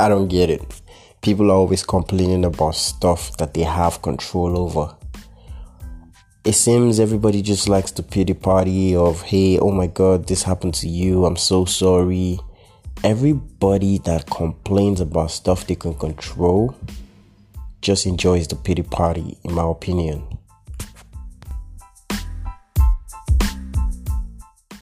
I don't get it. People are always complaining about stuff that they have control over. It seems everybody just likes the pity party of, hey, oh my god, this happened to you, I'm so sorry. Everybody that complains about stuff they can control just enjoys the pity party, in my opinion.